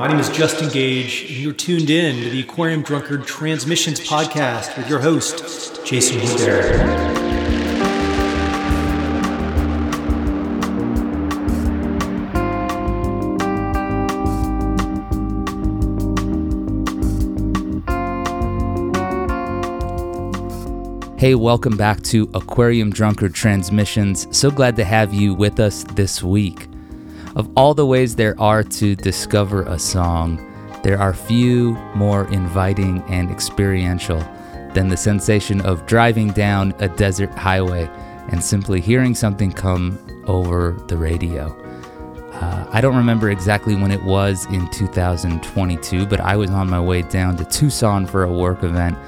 My name is Justin Gage, and you're tuned in to the Aquarium Drunkard Transmissions podcast with your host, Jason Woodbury. Hey, welcome back to Aquarium Drunkard Transmissions. So glad to have you with us this week. Of all the ways there are to discover a song, there are few more inviting and experiential than the sensation of driving down a desert highway and simply hearing something come over the radio. Uh, I don't remember exactly when it was in 2022, but I was on my way down to Tucson for a work event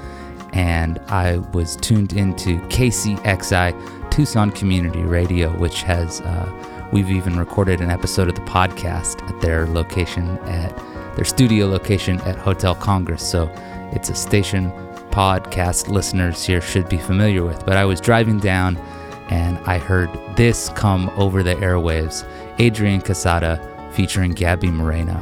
and I was tuned into KCXI Tucson Community Radio, which has, uh, we've even recorded an episode of the podcast at their location, at their studio location at Hotel Congress. So it's a station podcast listeners here should be familiar with. But I was driving down and I heard this come over the airwaves Adrian Quesada featuring Gaby Moreno.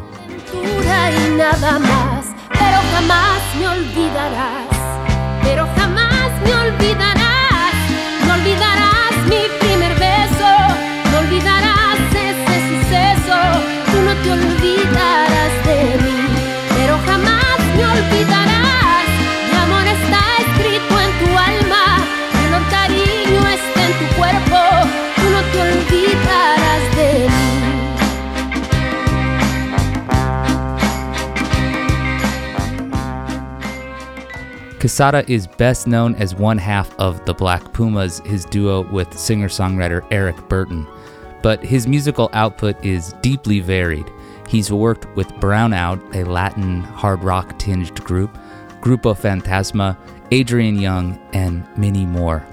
pero jamás me olvidarás, no Quesada is best known as one half of the Black Pumas, his duo with singer songwriter Eric Burton. But his musical output is deeply varied. He's worked with Brownout, a Latin hard rock tinged group, Grupo Fantasma, Adrian Younge, and many more.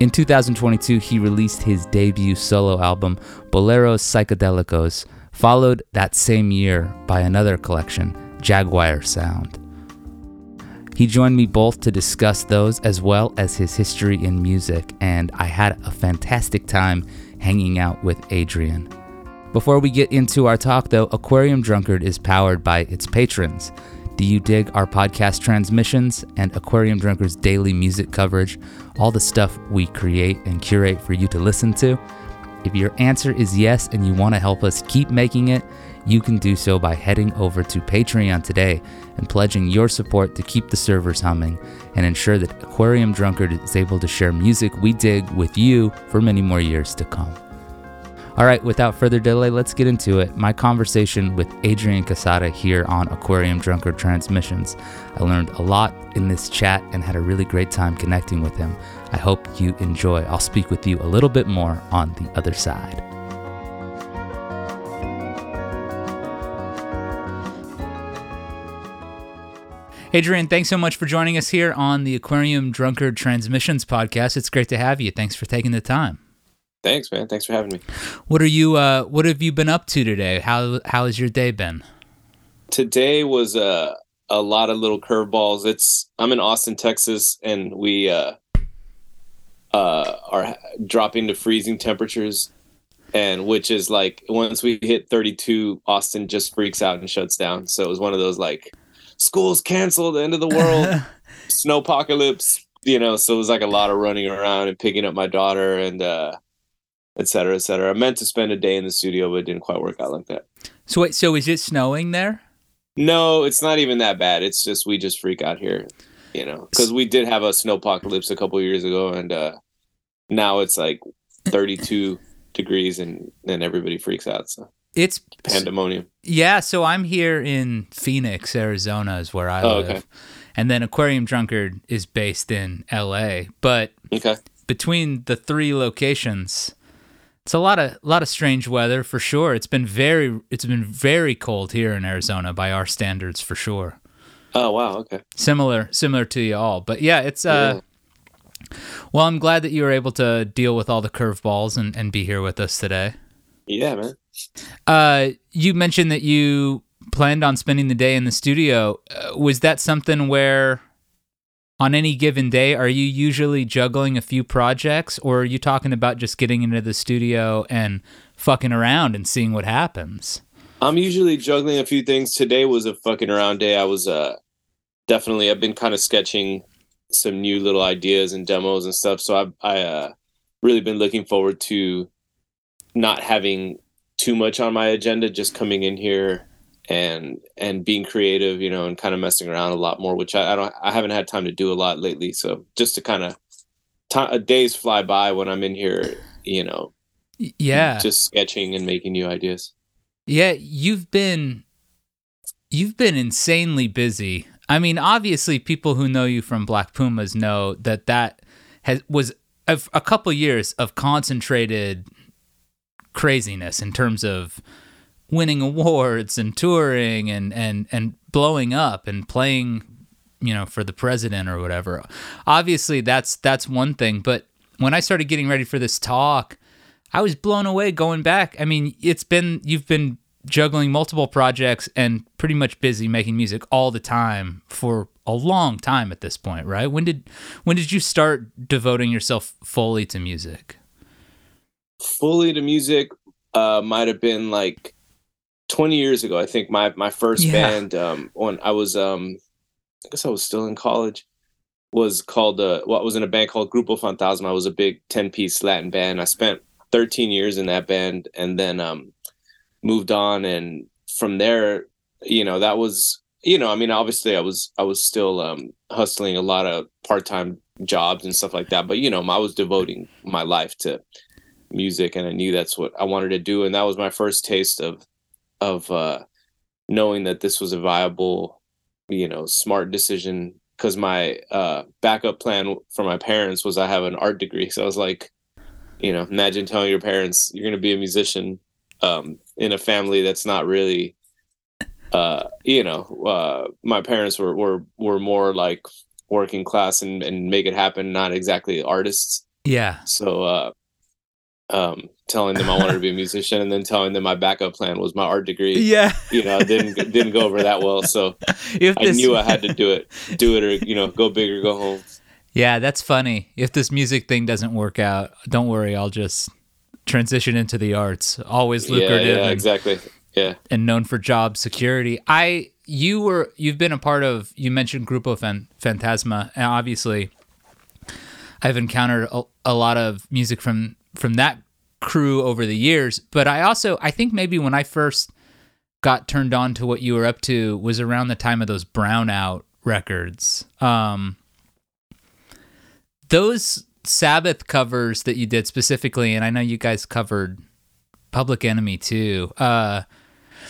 In 2022, he released his debut solo album, Boleros Psicodélicos, followed that same year by another collection, Jaguar Sound. He joined me both to discuss those as well as his history in music, and I had a fantastic time hanging out with Adrian. Before we get into our talk, though, Aquarium Drunkard is powered by its patrons. Do you dig our podcast transmissions and Aquarium Drunkard's daily music coverage, all the stuff we create and curate for you to listen to? If your answer is yes and you want to help us keep making it, you can do so by heading over to Patreon today and pledging your support to keep the servers humming and ensure that Aquarium Drunkard is able to share music we dig with you for many more years to come. All right, without further delay, let's get into it. My conversation with Adrian Quesada here on Aquarium Drunkard Transmissions. I learned a lot in this chat and had a really great time connecting with him. I hope you enjoy. I'll speak with you a little bit more on the other side. Adrian, thanks so much for joining us here on the Aquarium Drunkard Transmissions podcast. It's great to have you. Thanks for taking the time. Thanks, man. Thanks for having me. What are you uh what have you been up to today? How how has your day been? Today was uh, a lot of little curveballs. It's I'm in Austin, Texas, and we uh uh are dropping to freezing temperatures and which is like once we hit 32 austin just freaks out and shuts down so it was one of those like school's canceled, the end of the world, snow apocalypse, you know, so it was like a lot of running around and picking up my daughter and uh et cetera, et cetera. I meant to spend a day in the studio, but it didn't quite work out like that. So wait, so is it snowing there? No, it's not even that bad. It's just we just freak out here, you know, because we did have a snow apocalypse a couple years ago, and uh now it's like 32 degrees, and then everybody freaks out. So it's pandemonium. Yeah, so I'm here in Phoenix, Arizona, is where I oh, live, okay. and then Aquarium Drunkard is based in L.A. But okay. between the three locations, it's a lot of lot of strange weather for sure. It's been very it's been very cold here in Arizona by our standards for sure. Oh wow, okay. Similar similar to you all, but yeah, it's uh. Yeah. Well, I'm glad that you were able to deal with all the curveballs and, and be here with us today. Yeah, man. Uh, you mentioned that you planned on spending the day in the studio. Uh, was that something where, on any given day, are you usually juggling a few projects, or are you talking about just getting into the studio and fucking around and seeing what happens? I'm usually juggling a few things. Today was a fucking around day. I was uh definitely I've been kind of sketching some new little ideas and demos and stuff. So I've I uh really been looking forward to not having too much on my agenda, just coming in here and and being creative, you know, and kind of messing around a lot more, which I, I don't I haven't had time to do a lot lately. So just to kind of t- uh, days fly by when I'm in here, you know, Yeah. just sketching and making new ideas. Yeah, you've been you've been insanely busy. I mean, obviously people who know you from Black Pumas know that that has was a, a couple years of concentrated craziness in terms of winning awards and touring and and and blowing up and playing you know for the president or whatever. Obviously that's that's one thing but when i started getting ready for this talk i was blown away going back. I mean it's been you've been juggling multiple projects and pretty much busy making music all the time for a long time at this point right? When did when did you start devoting yourself fully to music fully to music uh might have been like 20 years ago i think my my first Yeah. band um when i was um i guess i was still in college was called uh well, was in a band called grupo fantasma. I was a big 10 piece latin band. I spent 13 years in that band and then um moved on. And from there you know that was you know i mean obviously i was i was still um hustling a lot of part-time jobs and stuff like that. But you know i was devoting my life to music and I knew that's what I wanted to do and that was my first taste of of uh knowing that this was a viable you know smart decision cuz my uh backup plan for my parents was I have an art degree so I was like you know imagine telling your parents you're going to be a musician um in a family that's not really uh you know uh my parents were were were more like working class and and make it happen not exactly artists. Yeah. So uh um telling them I wanted to be a musician and then telling them my backup plan was my art degree yeah you know didn't didn't go over that well so if I knew I had to do it do it or you know go big or go home Yeah, that's funny. If this music thing doesn't work out, don't worry. I'll just transition into the arts. Always yeah lucrative yeah and, exactly yeah and known for job security. I you were you've been a part of. You mentioned Grupo Fan, Fantasma, and obviously, I've encountered a, a lot of music from from that crew over the years. But I also I think maybe when I first got turned on to what you were up to was around the time of those Brownout records. Um, those Sabbath covers that you did specifically, and I know you guys covered Public Enemy too. Uh,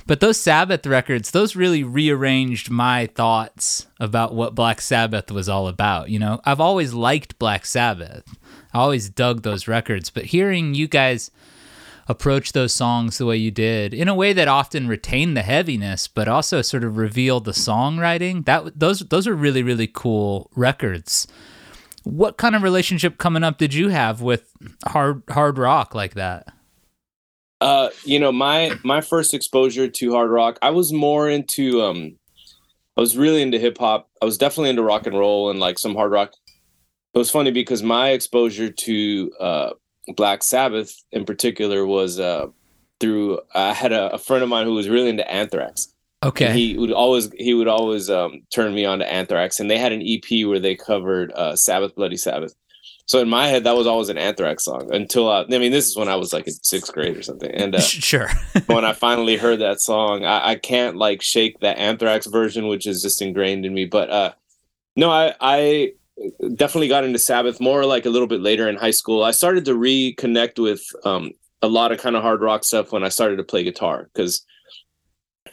but those Sabbath records, those really rearranged my thoughts about what Black Sabbath was all about. You know, I've always liked Black Sabbath. I always dug those records, but hearing you guys approach those songs the way you did, in a way that often retained the heaviness, but also sort of revealed the songwriting, that those those are really really cool records. What kind of relationship coming up did you have with hard hard rock like that? uh you know my my first exposure to hard rock I was more into um I was really into hip hop I was definitely into rock and roll and like some hard rock it was funny because my exposure to uh Black Sabbath in particular was uh through I had a, a friend of mine who was really into Anthrax Okay. And he would always he would always um, turn me on to Anthrax, and they had an EP where they covered uh, Sabbath, Bloody Sabbath. So in my head, that was always an Anthrax song until I, I mean, this is when I was like in sixth grade or something. And uh, sure. when I finally heard that song, I, I can't like shake the Anthrax version, which is just ingrained in me. But uh, no, I I definitely got into Sabbath more like a little bit later in high school. I started to reconnect with um, a lot of kind of hard rock stuff when I started to play guitar because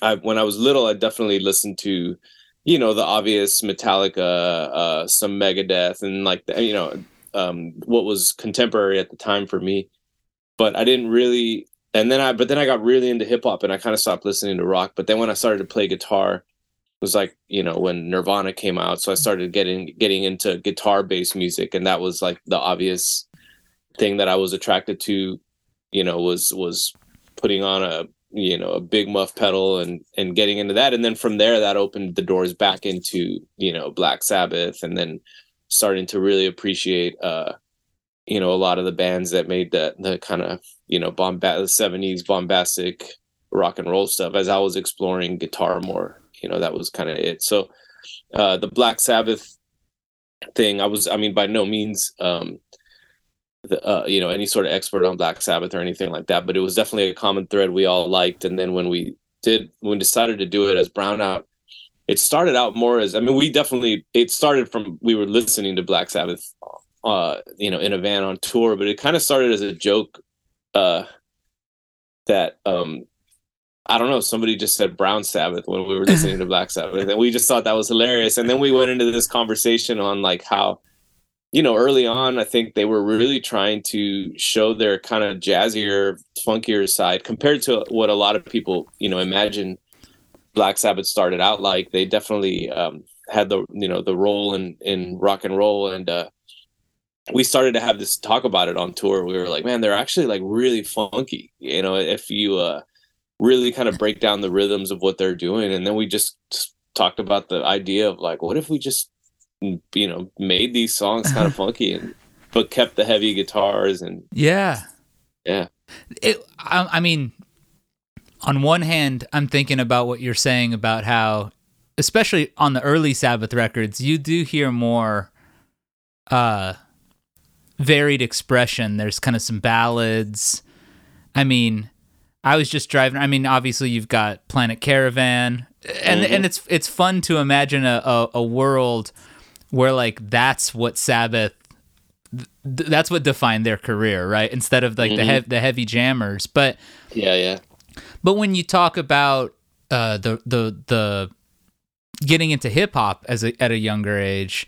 I when I was little, I definitely listened to, you know, the obvious Metallica, uh, some Megadeth, and like the, you know, um, what was contemporary at the time for me. But I didn't really, and then I, but then I got really into hip hop, and I kind of stopped listening to rock. But then when I started to play guitar, it was like you know when Nirvana came out, so I started getting getting into guitar based music, and that was like the obvious thing that I was attracted to. You know, was was putting on a you know a big muff pedal and and getting into that and then from there that opened the doors back into you know black sabbath and then starting to really appreciate uh you know a lot of the bands that made that the kind of you know bombast 70s bombastic rock and roll stuff. As I was exploring guitar more, you know, that was kind of it. So uh, the Black Sabbath thing, I was, I mean, by no means, um, the, uh, you know, any sort of expert on Black Sabbath or anything like that, but it was definitely a common thread we all liked. And then when we did, when we decided to do it as Brownout, it started out more as, I mean, we definitely, it started from, we were listening to Black Sabbath, uh, you know, in a van on tour, but it kind of started as a joke, uh, that, um, I don't know, somebody just said Brown Sabbath when we were listening to Black Sabbath, and we just thought that was hilarious. And then we went into this conversation on like how, you know, early on, I think they were really trying to show their kind of jazzier, funkier side compared to what a lot of people, you know, imagine Black Sabbath started out like. They definitely um, had the, you know, the role in in rock and roll, and uh, we started to have this talk about it on tour. We were like, man, they're actually like really funky. You know, if you uh, really kind of break down the rhythms of what they're doing. And then we just talked about the idea of like what if we just you know made these songs kind of funky and but kept the heavy guitars and yeah. Yeah. It, I, I mean on one hand i'm thinking about what you're saying about how especially on the early sabbath records you do hear more uh varied expression. There's kind of some ballads. I mean I was just driving. I mean, obviously you've got Planet Caravan, and Mhm. and it's it's fun to imagine a, a, a world where like that's what Sabbath, th- that's what defined their career, right? Instead of like the Mhm. hev- the heavy jammers, but yeah yeah but when you talk about uh, the the the getting into hip hop as a, at a younger age,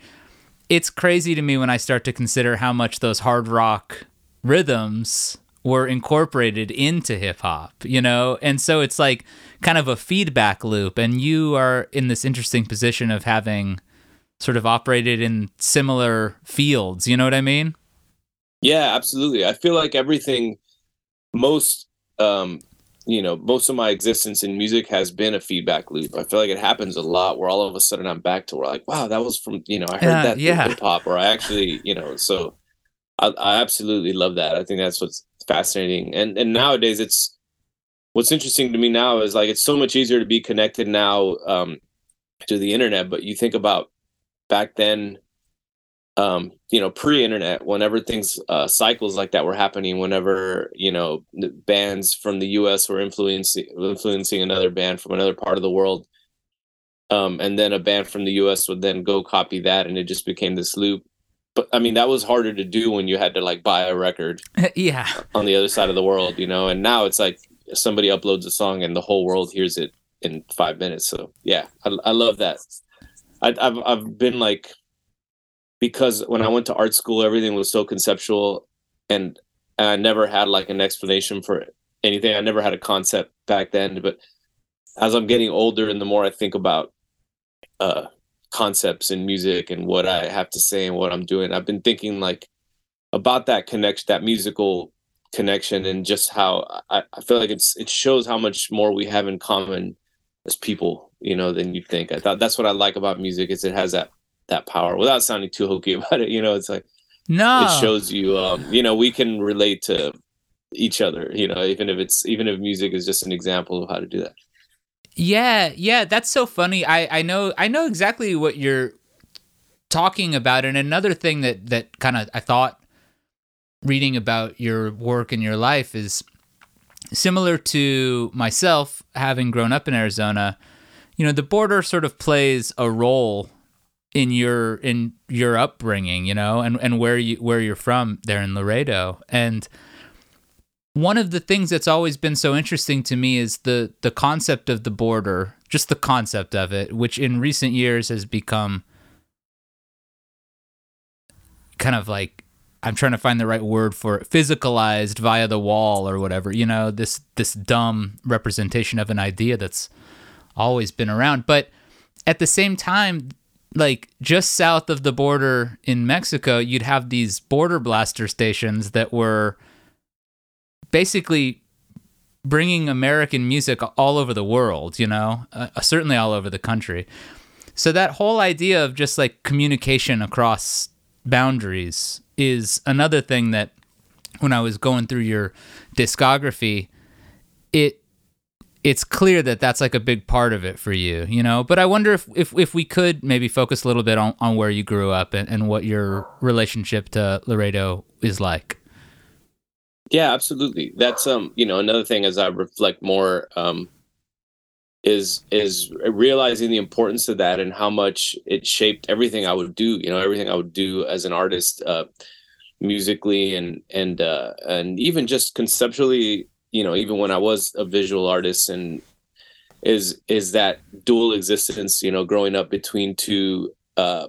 it's crazy to me when I start to consider how much those hard rock rhythms were incorporated into hip hop, you know? And so it's like kind of a feedback loop and you are in this interesting position of having sort of operated in similar fields, you know what I mean? Yeah, absolutely. I feel like everything, most, um, you know, most of my existence in music has been a feedback loop. I feel like it happens a lot where all of a sudden I'm back to where like, wow, that was from, you know, I heard Yeah, that yeah. hip hop, or I actually, you know, so I, I absolutely love that. I think that's what's fascinating. And and nowadays it's what's interesting to me now is like it's so much easier to be connected now um, to the internet. But you think about back then um you know pre-internet whenever things uh cycles like that were happening whenever you know bands from the US were influencing influencing another band from another part of the world um and then a band from the US would then go copy that and it just became this loop but I mean that was harder to do when you had to like buy a record yeah. on the other side of the world you know and now it's like somebody uploads a song and the whole world hears it in 5 minutes so yeah I, I love that I, I've I've been like because when I went to art school, everything was so conceptual, and I never had like an explanation for anything. I never had a concept back then. But as I'm getting older, and the more I think about uh, concepts in music and what I have to say and what I'm doing, I've been thinking like about that connection, that musical connection, and just how I, I feel like it's it shows how much more we have in common as people, you know, than you think. I thought that's what I like about music is it has that that power without sounding too hokey about it. You know, it's like No. it shows you, um, you know, we can relate to each other. You know, even if it's even if music is just an example of how to do that. Yeah, yeah, that's so funny. I I know I know exactly what you're talking about and another thing that that kind of I thought reading about your work and your life is similar to myself having grown up in Arizona. You know, the border sort of plays a role in your in your upbringing, you know, and and where you where you're from there in Laredo. And one of the things that's always been so interesting to me is the the concept of the border, just the concept of it, which in recent years has become kind of like I'm trying to find the right word for it, physicalized via the wall or whatever. You know, this this dumb representation of an idea that's always been around, but at the same time like just south of the border in Mexico, you'd have these border blaster stations that were basically bringing American music all over the world, you know, uh, certainly all over the country. So that whole idea of just like communication across boundaries is another thing that when I was going through your discography, it it's clear that that's like a big part of it for you, you know. But I wonder if if, if we could maybe focus a little bit on, on where you grew up and, and what your relationship to Laredo is like. Yeah, absolutely. That's um, you know, another thing as I reflect more um is is realizing the importance of that and how much it shaped everything I would do, you know, everything I would do as an artist uh musically and and uh and even just conceptually you know even when i was a visual artist and is is that dual existence you know growing up between two uh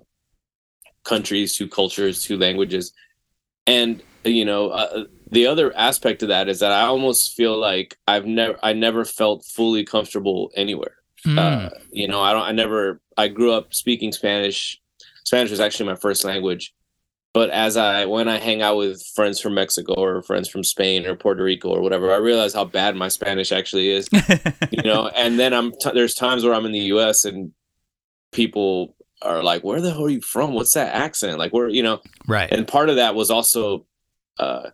countries two cultures two languages and you know uh, the other aspect of that is that i almost feel like i've never i never felt fully comfortable anywhere mm. uh, you know i don't i never i grew up speaking spanish spanish was actually my first language but as I when I hang out with friends from Mexico or friends from Spain or Puerto Rico or whatever, I realize how bad my Spanish actually is. you know, and then I'm t- there's times where I'm in the U.S. and people are like, "Where the hell are you from? What's that accent?" Like, where you know, right? And part of that was also uh,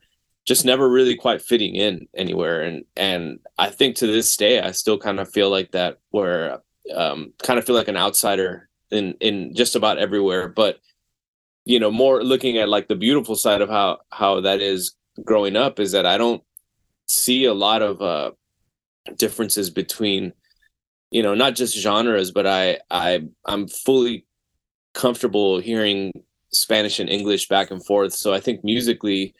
just never really quite fitting in anywhere, and and I think to this day I still kind of feel like that, where um, kind of feel like an outsider in in just about everywhere, but you know more looking at like the beautiful side of how how that is growing up is that i don't see a lot of uh differences between you know not just genres but i i i'm fully comfortable hearing spanish and english back and forth. So i think musically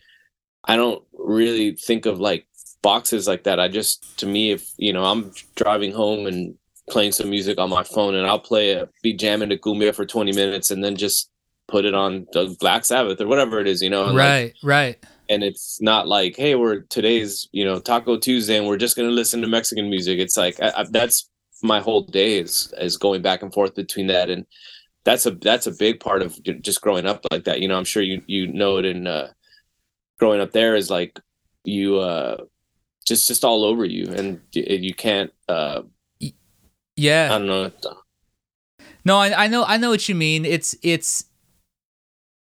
i don't really think of like boxes like that i just to me if you know i'm driving home and playing some music on my phone and i'll play a be jamming to cumbia for 20 minutes and then just put it on the Black Sabbath or whatever it is, you know. right, like, right. And it's not like, hey, we're today's, you know, Taco Tuesday, and we're just gonna listen to Mexican music. It's like I, I, that's my whole day is is going back and forth between that, and that's a that's a big part of just growing up like that. You know, I'm sure you you know it in uh, growing up there is like you uh just just all over you, and you can't. uh Yeah, I don't know. No, I, I know I know what you mean. It's it's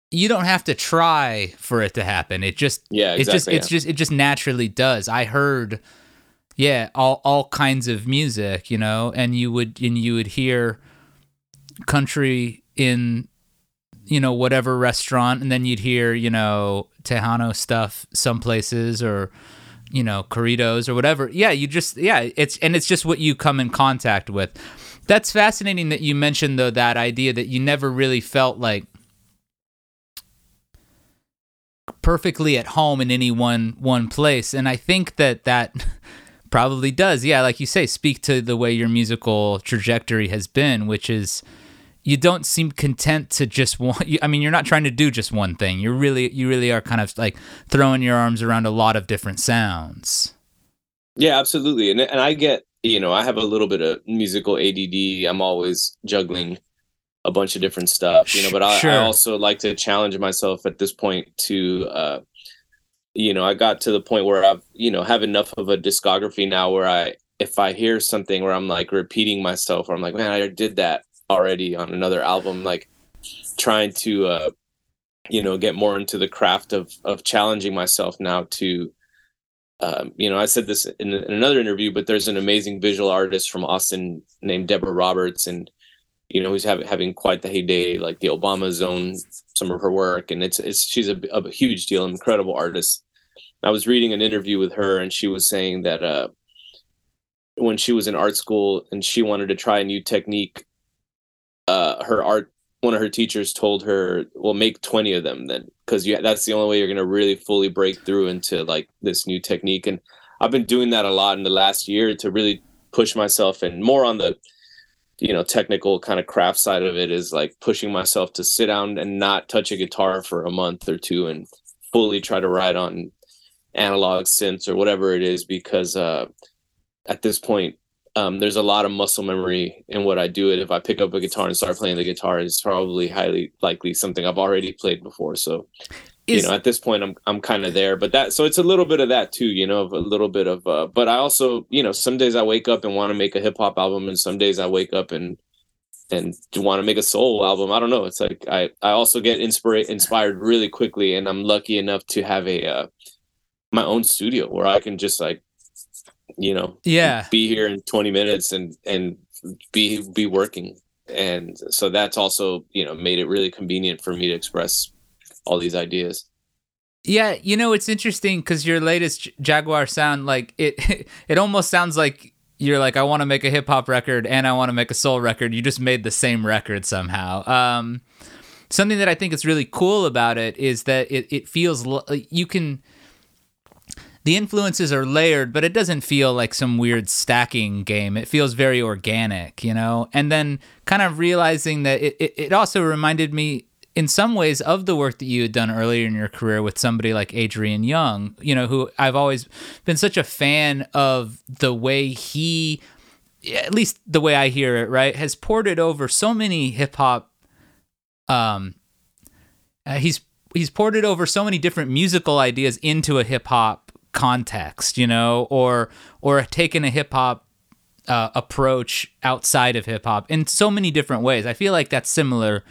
you don't have to try for it to happen. It just yeah, exactly, it just yeah. it's just it just naturally does. I heard yeah, all all kinds of music, you know, and you would and you would hear country in you know whatever restaurant and then you'd hear, you know, Tejano stuff some places or you know, corridos or whatever. Yeah, you just yeah, it's and it's just what you come in contact with. That's fascinating that you mentioned though that idea that you never really felt like perfectly at home in any one one place and i think that that probably does yeah like you say speak to the way your musical trajectory has been which is you don't seem content to just one i mean you're not trying to do just one thing you're really you really are kind of like throwing your arms around a lot of different sounds yeah absolutely and, and i get you know i have a little bit of musical add i'm always juggling a bunch of different stuff, you know. But I, sure. I also like to challenge myself at this point to, uh, you know, I got to the point where I've, you know, have enough of a discography now where I, if I hear something where I'm like repeating myself, or I'm like, man, I did that already on another album, like trying to, uh, you know, get more into the craft of of challenging myself now to. Um, you know, I said this in, in another interview, but there's an amazing visual artist from Austin named Deborah Roberts, and you know, who's having having quite the heyday, like the Obamas own, some of her work, and it's it's she's a, a huge deal, incredible artist. I was reading an interview with her, and she was saying that uh, when she was in art school and she wanted to try a new technique, uh, her art one of her teachers told her, "Well, make twenty of them then, because that's the only way you're going to really fully break through into like this new technique." And I've been doing that a lot in the last year to really push myself and more on the you know technical kind of craft side of it is like pushing myself to sit down and not touch a guitar for a month or two and fully try to write on analog synths or whatever it is because uh, at this point um, there's a lot of muscle memory in what I do. It if I pick up a guitar and start playing the guitar, it's probably highly likely something I've already played before. So is, you know, at this point, I'm I'm kind of there. But that so it's a little bit of that too. You know, of a little bit of. Uh, but I also, you know, some days I wake up and want to make a hip hop album, and some days I wake up and and want to make a soul album. I don't know. It's like I I also get inspired inspired really quickly, and I'm lucky enough to have a uh, my own studio where I can just like you know, Yeah. be here in 20 minutes and and be be working. And so that's also, you know, made it really convenient for me to express all these ideas. Yeah, you know it's interesting because your latest J- Jaguar sound, like it, it almost sounds like you're like, I want to make a hip hop record and I want to make a soul record. You just made the same record somehow. Um, something that I think is really cool about it is that it it feels l- you can. The influences are layered, but it doesn't feel like some weird stacking game. It feels very organic, you know? And then kind of realizing that it, it, it also reminded me in some ways of the work that you had done earlier in your career with somebody like Adrian Younge, you know, who I've always been such a fan of the way he, at least the way I hear it, right, has ported over so many hip hop. Um, uh, he's he's ported over so many different musical ideas into a hip hop context, you know, or or taken a hip hop uh, approach outside of hip hop in so many different ways. I feel like that's similar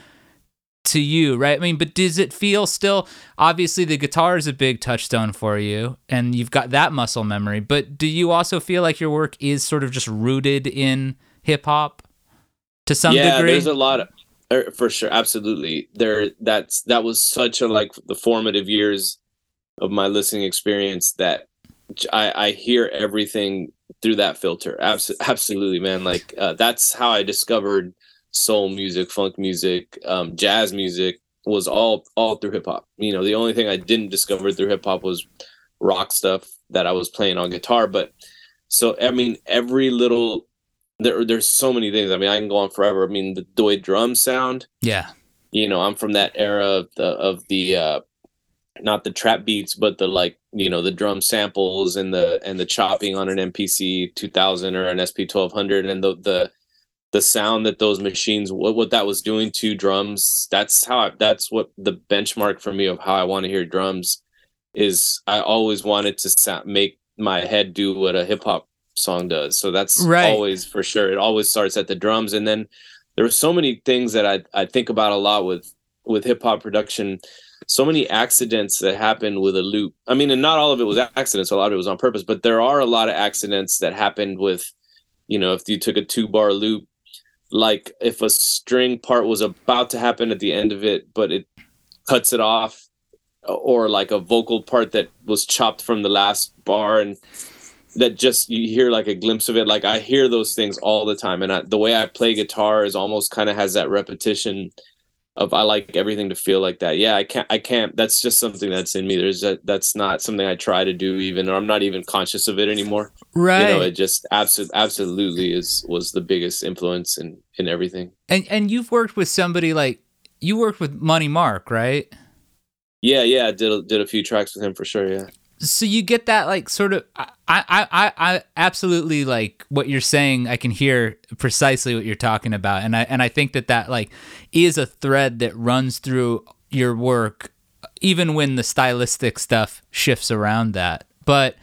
to you, right? I mean, but does it feel still obviously the guitar is a big touchstone for you and you've got that muscle memory, but do you also feel like your work is sort of just rooted in hip hop to some yeah, degree? there's a lot of er, for sure, absolutely. There that's that was such a like the formative years of my listening experience that I hear everything through that filter. Abs- absolutely, man. Like uh, that's how I discovered soul music, funk music, um, jazz music was all all through hip hop. You know, the only thing I didn't discover through hip hop was rock stuff that I was playing on guitar. But so I mean, every little there there's so many things. I mean, I can go on forever. I mean, the Doy drum sound. yeah. You know, I'm from that era of the of the uh, not the trap beats, but the like you know the drum samples and the and the chopping on an MPC 2000 or an SP 1200 and the the the sound that those machines what what that was doing to drums. That's how I, that's what the benchmark for me of how I want to hear drums is. I always wanted to sound, make my head do what a hip hop song does. So that's Right. always for sure. It always starts at the drums, and then there are so many things that I I think about a lot with with hip hop production. So many accidents that happened with a loop. I mean, and not all of it was accidents. A lot of it was on purpose, but there are a lot of accidents that happened with, you know, if you took a two bar loop, like if a string part was about to happen at the end of it, but it cuts it off, or like a vocal part that was chopped from the last bar and that just you hear like a glimpse of it like i hear those things all the time and I, the way i play guitar is almost kind of has that repetition of i like everything to feel like that. Yeah i can't i can't that's just something that's in me. There's a, that's not something i try to do even or i'm not even conscious of it anymore. Right. you know it just absolutely absolutely is was the biggest influence in in everything. And and you've worked with somebody like you worked with Money Mark, right? yeah yeah I did a, did a few tracks with him for sure yeah so you get that like sort of I, I I I absolutely like what you're saying. I can hear precisely what you're talking about. And I and I think that that like is a thread that runs through your work even when the stylistic stuff shifts around that. But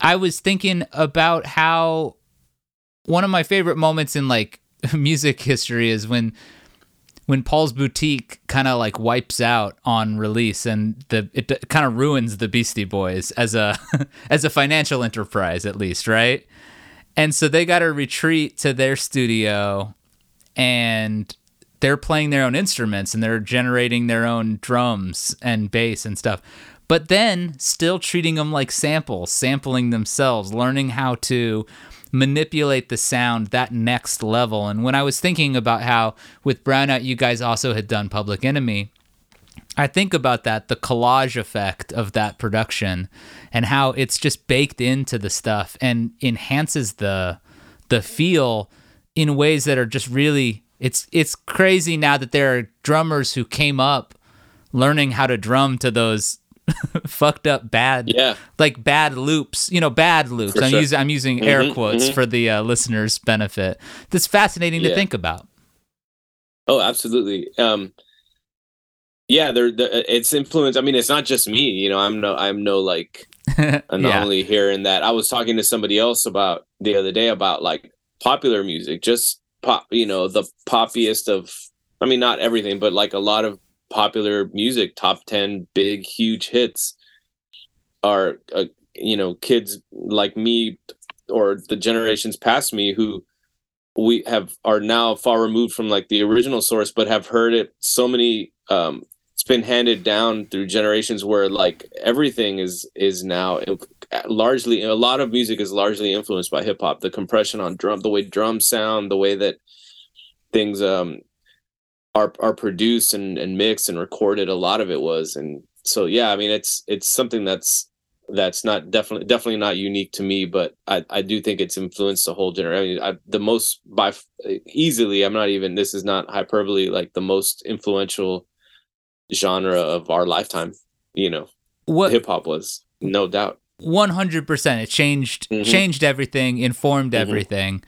I was thinking about how one of my favorite moments in like music history is when when Paul's Boutique kind of like wipes out on release and the it kind of ruins the Beastie Boys as a as a financial enterprise at least, right? And so they got to retreat to their studio and they're playing their own instruments and they're generating their own drums and bass and stuff. But then still treating them like samples, sampling themselves, learning how to manipulate the sound that next level. And when I was thinking about how with Brownout you guys also had done Public Enemy, I think about that, the collage effect of that production and how it's just baked into the stuff and enhances the the feel in ways that are just really it's it's crazy now that there are drummers who came up learning how to drum to those fucked up bad yeah like bad loops, you know, bad loops. For I'm sure. using I'm using air Mhm, quotes mhm. for the uh, listeners' benefit. That's fascinating to think about. Oh, absolutely. Um, yeah, there. The, it's influence. I mean, it's not just me. You know, I'm no, I'm no like yeah. anomaly here in that. I was talking to somebody else about the other day about like popular music, just pop. You know, the poppiest of. I mean, not everything, but like a lot of popular music, top ten big, huge hits, are uh, you know kids like me or the generations past me who we have are now far removed from like the original source but have heard it so many um it's been handed down through generations where like everything is is now largely a lot of music is largely influenced by hip hop. The compression on drum the way drums sound the way that things um are are produced and and mixed and recorded a lot of it was and so yeah i mean it's it's something that's that's not definitely definitely not unique to me, but I, I do think it's influenced the whole generation. I mean, I, the most by easily, I'm not even. This is not hyperbole. Like the most influential genre of our lifetime. You know, what hip hop was, no doubt. One hundred percent. It changed mm-hmm. changed everything, informed mm-hmm. everything,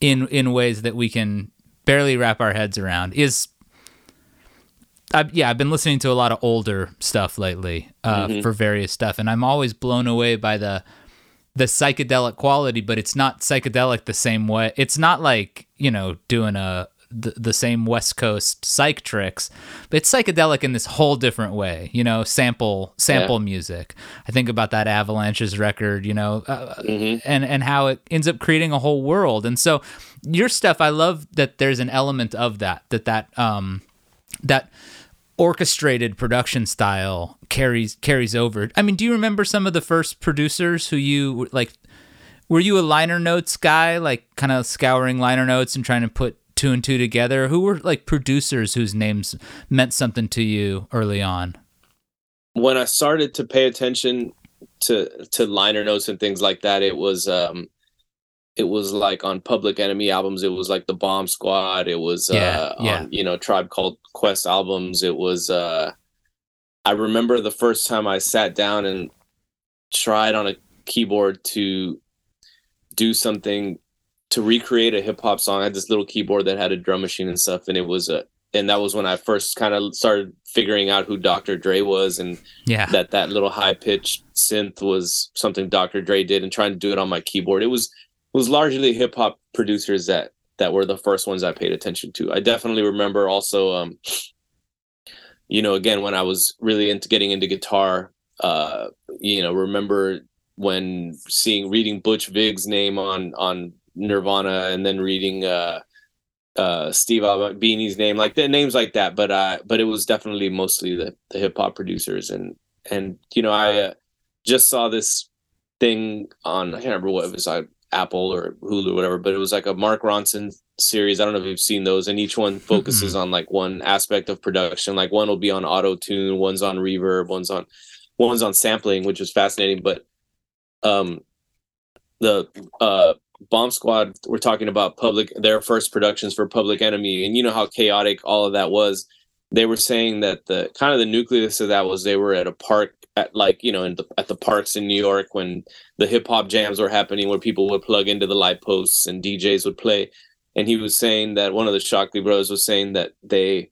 in in ways that we can barely wrap our heads around. Is I, yeah, I've been listening to a lot of older stuff lately uh, mm-hmm. for various stuff, and I'm always blown away by the the psychedelic quality. But it's not psychedelic the same way. It's not like you know doing a the, the same West Coast psych tricks, but it's psychedelic in this whole different way. You know, sample sample yeah. music. I think about that Avalanches record. You know, uh, mm-hmm. and and how it ends up creating a whole world. And so your stuff, I love that there's an element of that that that um that orchestrated production style carries carries over. I mean, do you remember some of the first producers who you like? Were you a liner notes guy, like kind of scouring liner notes and trying to put two and two together? Who were like producers whose names meant something to you early on? When I started to pay attention to to liner notes and things like that, it was um it was like on Public Enemy albums, it was like the Bomb Squad. It was yeah, uh, yeah. on you know Tribe Called Quest albums. It was. uh I remember the first time I sat down and tried on a keyboard to do something to recreate a hip hop song. I had this little keyboard that had a drum machine and stuff, and it was a and that was when I first kind of started figuring out who Dr. Dre was and yeah. that that little high pitched synth was something Dr. Dre did and trying to do it on my keyboard. It was was largely hip hop producers that that were the first ones I paid attention to. I definitely remember also, um, you know, again when I was really into getting into guitar, uh, you know, remember when seeing reading Butch Vig's name on on Nirvana and then reading uh, uh, Steve Albini's name, like the names like that. But uh, but it was definitely mostly the, the hip hop producers and and you know I uh, just saw this thing on I can't remember what it was. I Apple or Hulu or whatever, but it was like a Mark Ronson series. I don't know if you've seen those, and each one focuses on like one aspect of production. Like one will be on auto tune, one's on reverb, one's on one's on sampling, which was fascinating. But um, the uh, Bomb Squad, we're talking about public their first productions for Public Enemy, and you know how chaotic all of that was. They were saying that the kind of the nucleus of that was they were at a park at like you know in the, at the parks in New York when the hip hop jams were happening where people would plug into the light posts and DJs would play. And he was saying that one of the Shocklee brothers was saying that they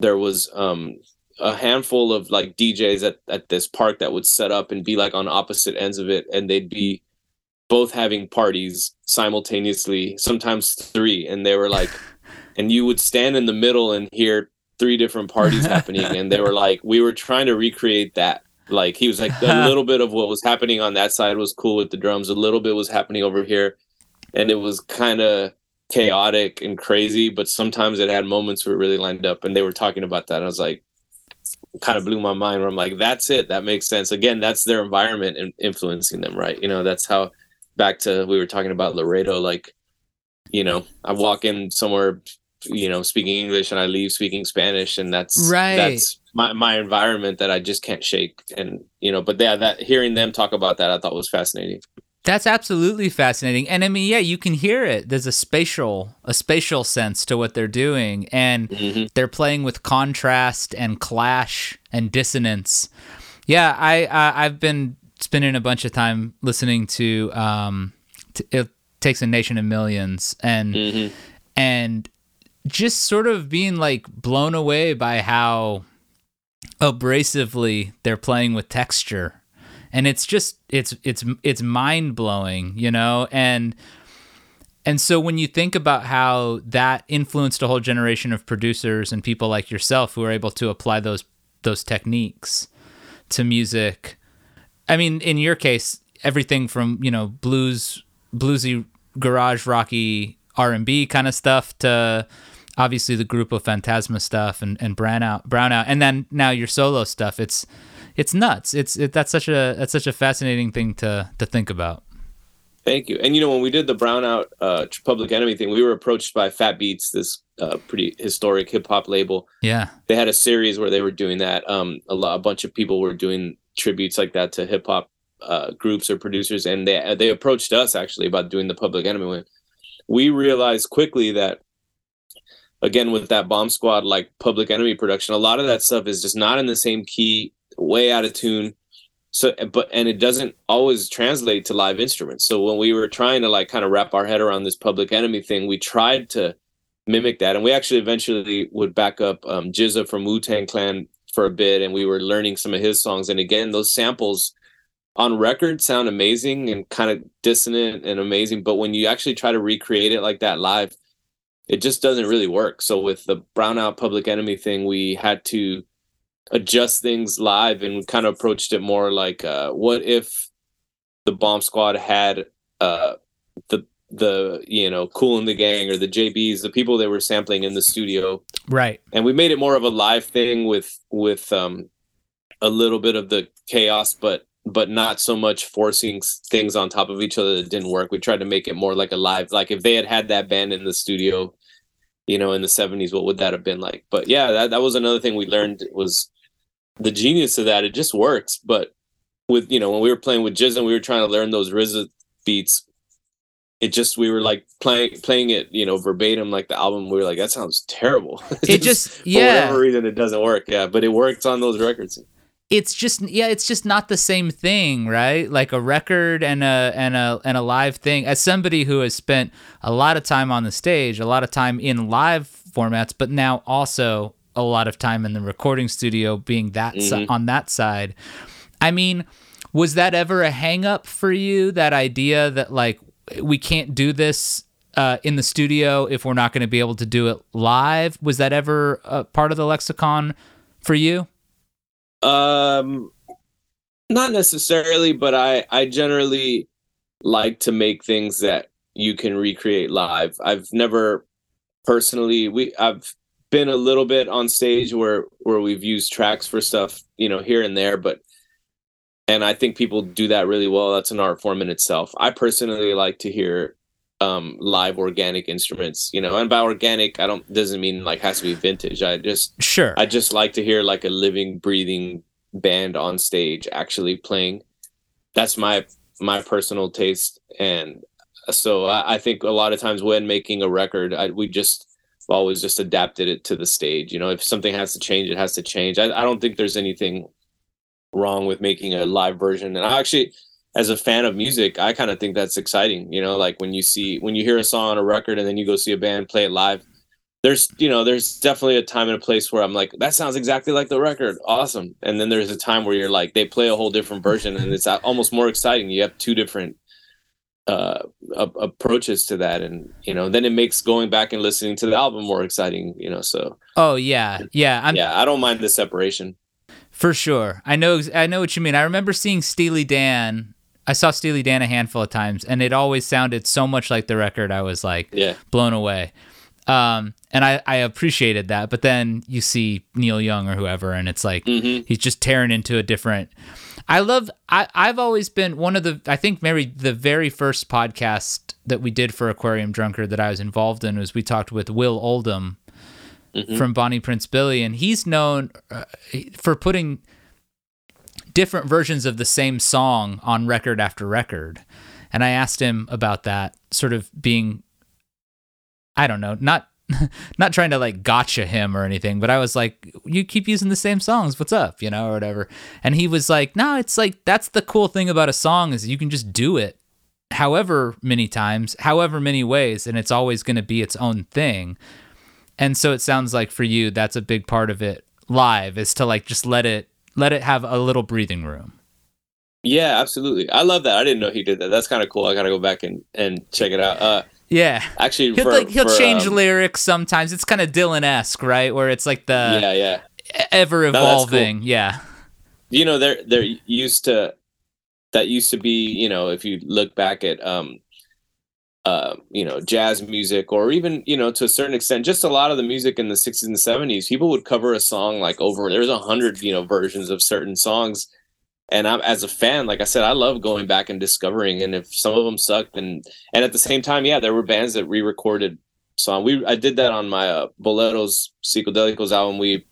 there was um a handful of like DJs at, at this park that would set up and be like on opposite ends of it. And they'd be both having parties simultaneously sometimes three. And they were like and you would stand in the middle and hear three different parties happening and they were like we were trying to recreate that. Like he was like a little bit of what was happening on that side was cool with the drums. A little bit was happening over here. And it was kind of chaotic and crazy but sometimes it had moments where it really lined up and they were talking about that. I was like kind of blew my mind where i'm like that's it. That makes sense. Again that's their environment and influencing them right? You know that's how back to we were talking about laredo like you know i walk in somewhere you know speaking english and i leave speaking spanish and that's right. that's my, my environment that i just can't shake. And you know but yeah that hearing them talk about that i thought was fascinating. That's absolutely fascinating. And i mean yeah you can hear it. There's a spatial a spatial sense to what they're doing. And mm-hmm. they're playing with contrast and clash and dissonance. Yeah i, I i've been spending a bunch of time listening to um to, it takes a nation of millions. And mm-hmm. and just sort of being like blown away by how abrasively they're playing with texture. And it's just it's it's it's mind-blowing you know? And and so when you think about how that influenced a whole generation of producers and people like yourself who are able to apply those those techniques to music i mean in your case everything from you know blues bluesy garage rocky R&B kind of stuff to obviously the Grupo Fantasma stuff and and Brownout Brownout and then now your solo stuff it's it's nuts it's it, that's such a that's such a fascinating thing to to think about Thank you. And you know, when we did the Brownout uh, Public Enemy thing, we were approached by Fat Beats, this uh, pretty historic hip hop label. yeah They had a series where they were doing that. Um, a lot, a bunch of people were doing tributes like that to hip hop uh, groups or producers, and they they approached us actually about doing the Public Enemy one. We realized quickly that, again, with that Bomb Squad like Public Enemy production, a lot of that stuff is just not in the same key, way out of tune. So but and it doesn't always translate to live instruments. So when we were trying to like kind of wrap our head around this public enemy thing we tried to mimic that. And we actually eventually would back up um GZA from wu-tang clan for a bit and we were learning some of his songs. And again those samples on record sound amazing and kind of dissonant and amazing. But when you actually try to recreate it like that live it just doesn't really work. So with the brownout public enemy thing we had to adjust things live and we kind of approached it more like uh, what if the bomb squad had uh, the the you know Kool and the Gang or the jbs the people they were sampling in the studio. Right. And we made it more of a live thing with with um a little bit of the chaos but but not so much forcing things on top of each other that didn't work. We tried to make it more like a live like if they had had that band in the studio you know in the 70s what would that have been like? But yeah that, that was another thing we learned was the genius of that. It just works but with you know when we were playing with Jizz and we were trying to learn those RZA beats it just we were like playing playing it you know verbatim like the album. We were like that sounds terrible. It just for yeah. whatever reason it doesn't work. Yeah but it works on those records it's just yeah it's just not the same thing right? Like a record and a and a and a live thing. As somebody who has spent a lot of time on the stage a lot of time in live formats but now also a lot of time in the recording studio being that si- Mhm. on that side. I mean was that ever a hang up for you? That idea that like we can't do this uh, in the studio if we're not going to be able to do it live? Was that ever a part of the lexicon for you Um, not necessarily, but I I generally like to make things that you can recreate live. I've never personally we I've been a little bit on stage where where we've used tracks for stuff, you know, here and there, but and I think people do that really well. That's an art form in itself. I personally like to hear um live organic instruments, you know, and by organic I don't doesn't mean like has to be vintage. I just sure I just like to hear like a living, breathing band on stage actually playing. That's my my personal taste, and so I, I think a lot of times when making a record, I, we just always just adapted it to the stage. You know, if something has to change, it has to change. I, I don't think there's anything wrong with making a live version, and I actually. As a fan of music, I kind of think that's exciting. You know, like when you see when you hear a song on a record and then you go see a band play it live, there's you know there's definitely a time and a place where i'm like that sounds exactly like the record awesome and then there's a time where you're like they play a whole different version and it's almost more exciting you have two different uh a- approaches to that and you know then it makes going back and listening to the album more exciting you know so Oh yeah, yeah. I'm yeah i don't mind the separation for sure. I know. I know what you mean. I remember seeing Steely Dan. I saw Steely Dan a handful of times, and it always sounded so much like the record. I was like yeah blown away, um, and I I appreciated that. But then you see Neil Young or whoever, and it's like hmm he's just tearing into a different. I love. I I've always been one of the. I think maybe the very first podcast that we did for Aquarium Drunkard that I was involved in was we talked with Will Oldham Mhm. from Bonnie Prince Billy, and he's known uh, for putting different versions of the same song on record after record. And I asked him about that, sort of being, I don't know, not not trying to like gotcha him or anything, but I was like, you keep using the same songs, what's up, you know, or whatever. And he was like, no, it's like that's the cool thing about a song is you can just do it however many times, however many ways, and it's always going to be its own thing. And so it sounds like for you, that's a big part of it live is to like just let it let it have a little breathing room. yeah absolutely i love that i didn't know he did that that's kind of cool i gotta go back and and check it out uh Yeah. actually He'll for, like he'll for, change um, lyrics sometimes. It's kind of Dylan esque, right? Where it's like the yeah yeah ever that's cool. evolving. Yeah. you know they're they're used to that used to be you know if you look back at um uh, you know, jazz music, or even, you know, to a certain extent, just a lot of the music in the 60s and 70s, people would cover a song like over, there's a hundred, you know, versions of certain songs. And I'm as a fan, like I said, I love going back and discovering. And if some of them sucked, and and at the same time, yeah, there were bands that re-recorded song. We I did that on my uh, Boleros Psicodélicos album. We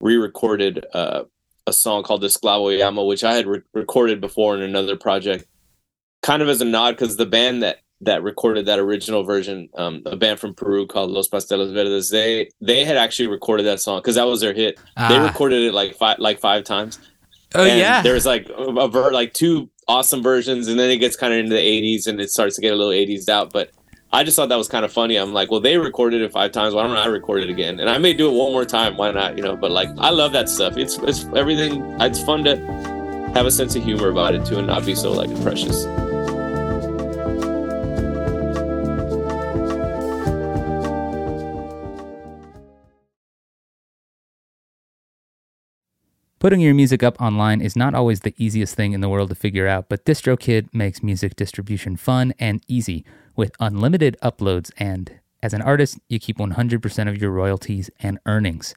re-recorded uh, a song called Esclavo y Amo, which I had re- recorded before in another project, kind of as a nod because the band that that recorded that original version, um, a band from Peru called Los Pasteles Verdes. They they had actually recorded that song because that was their hit. Ah. They recorded it like five like five times. Oh And yeah. there's like a, a ver- like two awesome versions, and then it gets kind of into the 80s, and it starts to get a little 80s out. But I just thought that was kind of funny. I'm like, well, they recorded it five times. Why don't I record it again? And I may do it one more time. Why not? You know. But like, I love that stuff. It's it's everything. It's fun to have a sense of humor about it too, and not be so like precious. Putting your music up online is not always the easiest thing in the world to figure out, but DistroKid makes music distribution fun and easy with unlimited uploads, and as an artist, you keep 100% of your royalties and earnings.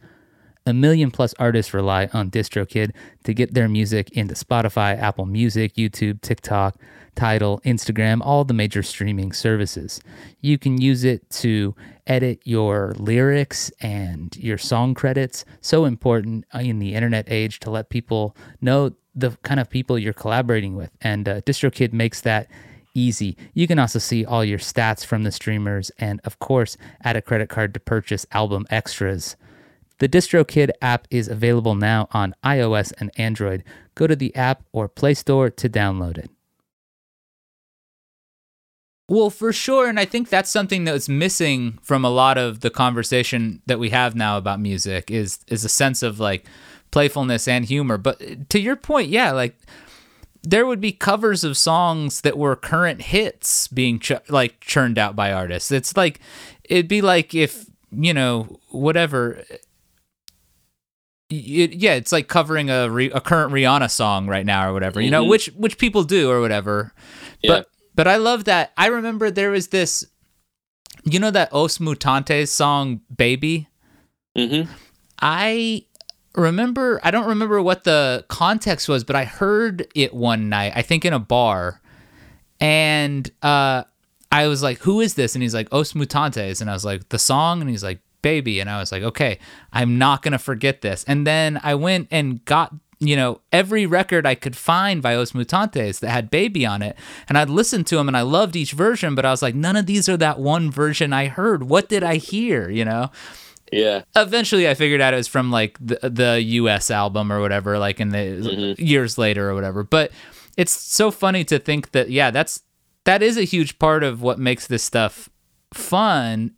A million plus artists rely on DistroKid to get their music into Spotify, Apple Music, YouTube, TikTok, Tidal, Instagram, all the major streaming services. You can use it to edit your lyrics and your song credits. So important in the internet age to let people know the kind of people you're collaborating with. And uh, DistroKid makes that easy. You can also see all your stats from the streamers and, of course, add a credit card to purchase album extras. The DistroKid app is available now on iOS and Android. Go to the app or Play Store to download it. Well, for sure. And I think that's something that's missing from a lot of the conversation that we have now about music is is a sense of like playfulness and humor. But uh, to your point, yeah, like there would be covers of songs that were current hits being ch- like churned out by artists. It's like it'd be like if, you know, whatever it, yeah, it's like covering a re, a current Rihanna song right now or whatever. You know, Mhm. which which people do or whatever. Yeah. But but I love that. I remember there was this you know that Os Mutantes song Baby? Mm-hmm. I remember I don't remember what the context was, but I heard it one night, I think in a bar. And uh I was like, "Who is this?" And he's like, "Os Mutantes." And I was like, "The song?" And he's like, "Baby." And I was like, "Okay, I'm not going to forget this." And then I went and got you know, every record I could find by Os Mutantes that had Baby on it. And I'd listen to them and I loved each version, but I was like, none of these are that one version I heard. What did I hear? You know? Yeah. eventually I figured out it was from like the, the US album or whatever, like in the Mhm. years later or whatever. But it's so funny to think that, yeah, that's, that is a huge part of what makes this stuff fun,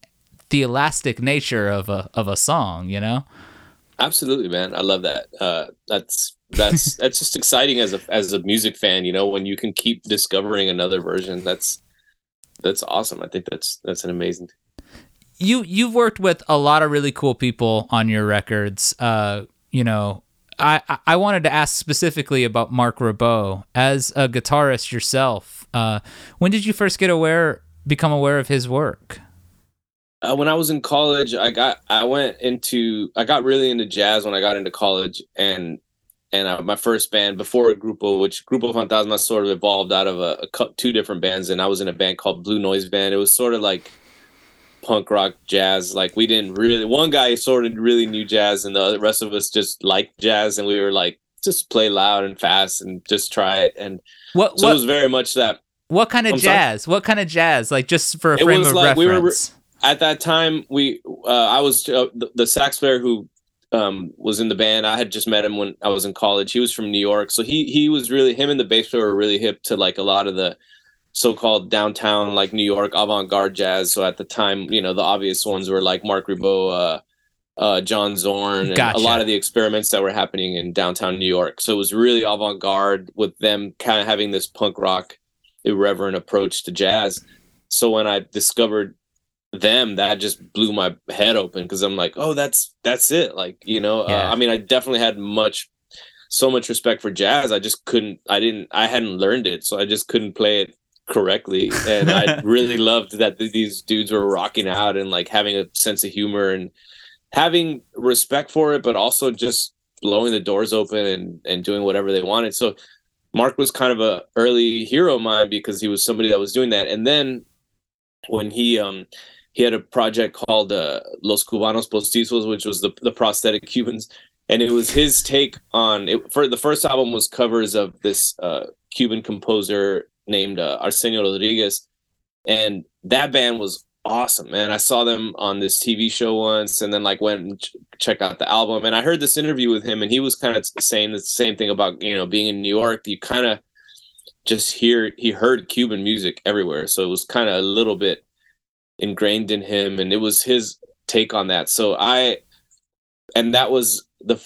the elastic nature of a, of a song, you know? Absolutely, man. I love that. Uh, that's that's that's just exciting as a as a music fan. You know, when you can keep discovering another version. That's that's awesome. I think that's that's an amazing. you you've worked with a lot of really cool people on your records. Uh, you know, I I- wanted to ask specifically about Marc Ribot as a guitarist yourself. Uh, when did you first get aware, become aware of his work? Uh, when I was in college, I got I went into I got really into jazz when I got into college, and and uh, my first band before Grupo, which Grupo Fantasma sort of evolved out of a, a two different bands, and I was in a band called Blue Noise Band. It was sort of like punk rock jazz. Like we didn't really one guy sort of really knew jazz, and the rest of us just liked jazz, and we were like just play loud and fast and just try it. And What so it was very much that what kind of I'm sorry? jazz? What kind of jazz? Like just for a It frame was of like we were- reference. At that time we uh, i was uh, the, the sax player who um, was in the band i had just met him when i was in college. He was from new york. So he he was really him and the bass player were really hip to like a lot of the so-called downtown like new york avant-garde jazz. So at the time you know the obvious ones were like Marc Ribot uh, uh, john zorn and Gotcha. a lot of the experiments that were happening in downtown new york. So it was really avant-garde with them kind of having this punk rock irreverent approach to jazz. So when i discovered them that just blew my head open because i'm like oh that's that's it like you know Yeah. uh, i mean i definitely had much so much respect for jazz i just couldn't i didn't i hadn't learned it so i just couldn't play it correctly and i really loved that th- these dudes were rocking out and like having a sense of humor and having respect for it but also just blowing the doors open and and doing whatever they wanted so mark was kind of a early hero of mine because he was somebody that was doing that and then when he um he had a project called uh, Los Cubanos Postizos, which was the the prosthetic Cubans, and it was his take on it. For the first album was covers of this uh, Cuban composer named uh, Arsenio Rodriguez, and that band was awesome, man. I saw them on this TV show once, and then like went and ch- checked out the album. And I heard this interview with him, and he was kind of saying the same thing about you know being in New York. You kind of just hear he heard Cuban music everywhere, so it was kind of a little bit ingrained in him, and it was his take on that. So I, and that was the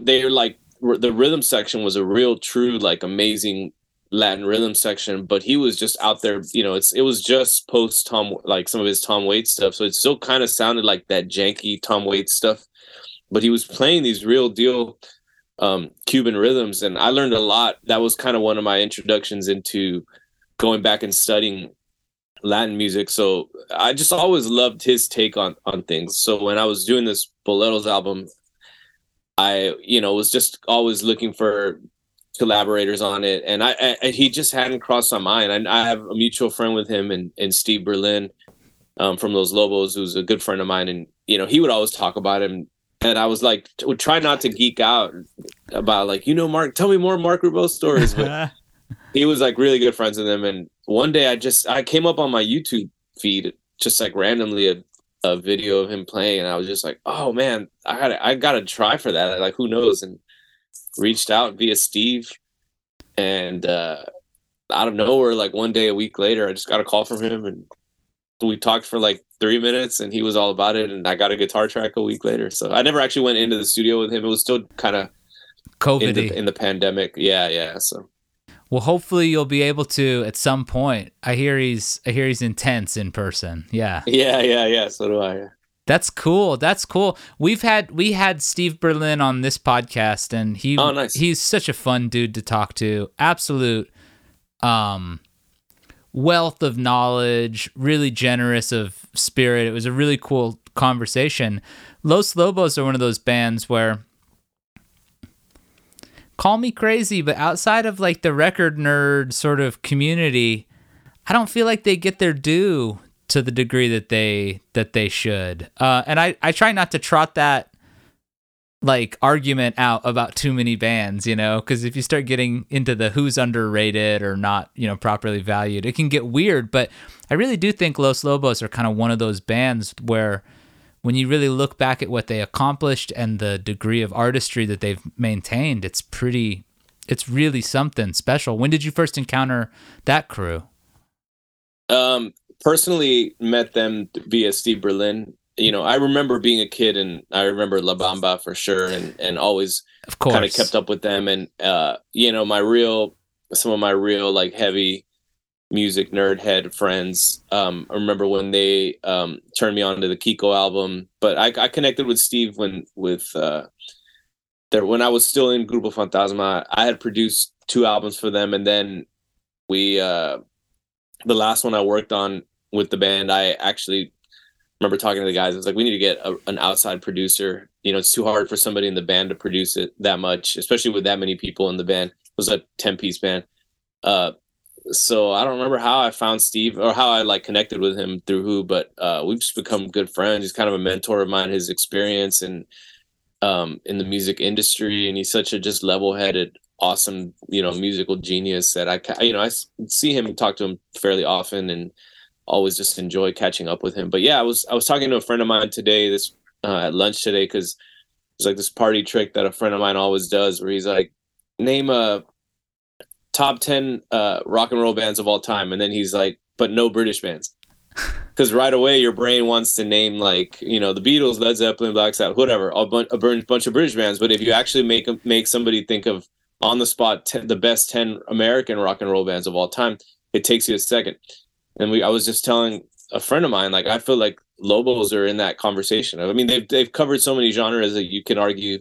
they were like the rhythm section was a real true like amazing Latin rhythm section, but he was just out there, you know, it's it was just post Tom like some of his Tom Waits stuff. So it still kind of sounded like that janky Tom Waits stuff. But he was playing these real deal um Cuban rhythms and I learned a lot. That was kind of one of my introductions into going back and studying Latin music. So I just always loved his take on on things. So when I was doing this Boleros album, I you know was just always looking for collaborators on it, and I, I he just hadn't crossed my mind. I, I have a mutual friend with him and and Steve Berlin um, from Los Lobos, who's a good friend of mine, and you know he would always talk about him. And I was like, would try not to geek out about like, you know, Mark, tell me more Marc Ribot stories. But he was like really good friends with him. And one day I just I came up on my YouTube feed just like randomly a, a video of him playing and I was just like, oh man, I gotta I gotta try for that. Like who knows? And reached out via Steve and uh out of nowhere, like one day a week later, I just got a call from him and we talked for like three minutes and he was all about it and I got a guitar track a week later. So I never actually went into the studio with him. It was still kind of COVID in in the pandemic. Yeah, yeah. So Well, hopefully you'll be able to at some point. I hear he's I hear he's intense in person. Yeah. yeah, yeah, yeah. So do I. Yeah. That's cool. That's cool. We've had we had Steve Berlin on this podcast and he Oh, nice. he's such a fun dude to talk to. Absolute um wealth of knowledge, really generous of spirit. It was a really cool conversation. Los Lobos are one of those bands where call me crazy, but outside of like the record nerd sort of community, I don't feel like they get their due to the degree that they that they should. Uh, and I I try not to trot that like argument out about too many bands, you know, because if you start getting into the who's underrated or not, you know, properly valued, it can get weird. But I really do think Los Lobos are kind of one of those bands where when you really look back at what they accomplished and the degree of artistry that they've maintained, it's pretty it's really something special. When did you first encounter that crew? Um, personally met them via Steve Berlin. You know, I remember being a kid and I remember La Bamba for sure and and always kind of kept up with them and uh you know, my real some of my real like heavy music nerd head friends um I remember when they um turned me on to the Kiko album, but I I connected with Steve when with uh there when I was still in Grupo Fantasma, I had produced two albums for them and then we uh the last one I worked on with the band, I actually remember talking to the guys. I was like, we need to get a, an outside producer. You know, it's too hard for somebody in the band to produce it that much, especially with that many people in the band. It was a 10 piece band. Uh, so I don't remember how I found Steve or how I like connected with him through who, but uh, we've just become good friends. He's kind of a mentor of mine, his experience and um, in the music industry, and he's such a just level headed, awesome, you know, musical genius that I, you know, I see him and talk to him fairly often, and always just enjoy catching up with him. But yeah, I was I was talking to a friend of mine today, this uh, at lunch today, because it's like this party trick that a friend of mine always does, where he's like, name a top ten uh, rock and roll bands of all time, and then he's like, but no British bands. Because right away your brain wants to name like you know the Beatles, Led Zeppelin, Black Sabbath, whatever, a, bun- a bun- bunch of British bands. But if you actually make make somebody think of on the spot 10, the best ten American rock and roll bands of all time, it takes you a second. And we, I was just telling a friend of mine, like I feel like Lobos are in that conversation. I mean, they've they've covered so many genres that you can argue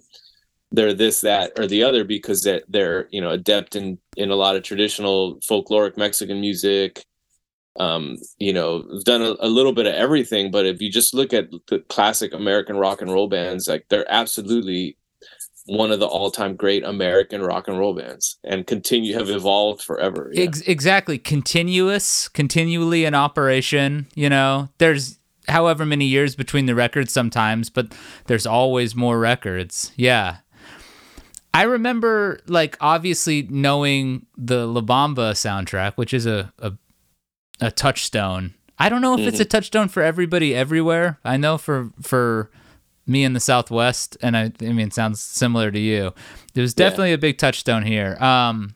they're this, that, or the other because they're, they're you know adept in in a lot of traditional folkloric Mexican music, um, you know, done a, a, little bit of everything. But if you just look at the classic American rock and roll bands, like they're absolutely one of the all-time great American rock and roll bands, and continue have evolved forever. Yeah. Ex- exactly, continuous, continually in operation. You know, there's however many years between the records sometimes, but there's always more records. Yeah. I remember like obviously knowing the La Bamba soundtrack, which is a, a a touchstone. I don't know if mm-hmm. it's a mm-hmm. touchstone for everybody everywhere. I know for for me in the Southwest, and I, I mean, it sounds similar to you. There was definitely yeah. a big touchstone here. Um,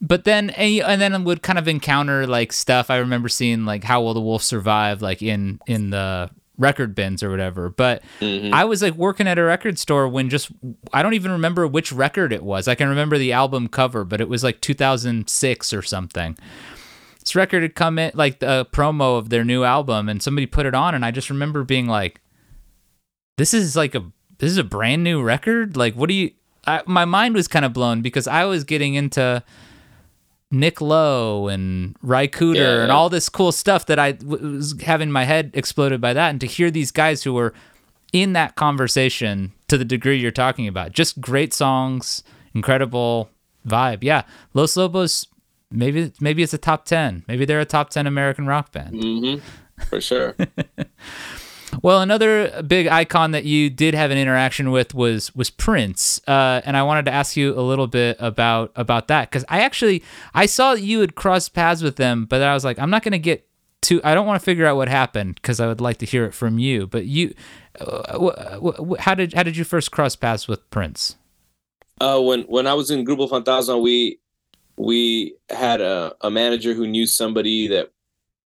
but then and then would kind of encounter like stuff. I remember seeing like how will the wolf survive, like in in the record bins or whatever. But mm-hmm. I was like working at a record store when just I don't even remember which record it was. I can remember the album cover, but it was like 2006 or something this record had come in like the promo of their new album and somebody put it on and I just remember being like this is like a this is a brand new record like what do you I, my mind was kind of blown because I was getting into Nick Lowe and Ry Cooder yeah. and all this cool stuff that I w- was having my head exploded by that. And to hear these guys who were in that conversation to the degree you're talking about just great songs incredible vibe. Yeah Los Lobos maybe maybe it's a top 10 maybe they're a top 10 american rock band. Mm-hmm. for sure well another big icon that you did have an interaction with was was prince uh, and i wanted to ask you a little bit about about that because i actually i saw you had crossed paths with them but i was like i'm not going to get too i don't want to figure out what happened because i would like to hear it from you. But you uh, how did how did you first cross paths with prince? Uh, when when I was in Grupo Fantasma, we we had a, a manager who knew somebody that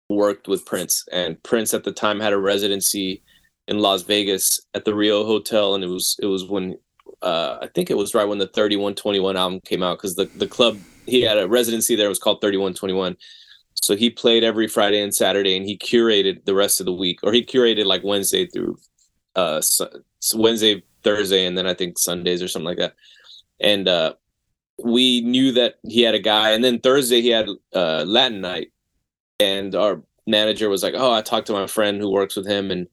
worked with Prince, and Prince at the time had a residency in Las Vegas at the Rio Hotel, and it was it was when uh, I think it was right when the Thirty One Twenty One album came out because the the club he had a residency there was called Thirty One Twenty One. So he played every Friday and Saturday, and he curated the rest of the week, or he curated like Wednesday through uh, Wednesday, Thursday, and then I think Sundays or something like that. And uh, we knew that he had a guy, and then Thursday he had uh, Latin night, and our manager was like, "Oh, I talked to my friend who works with him, and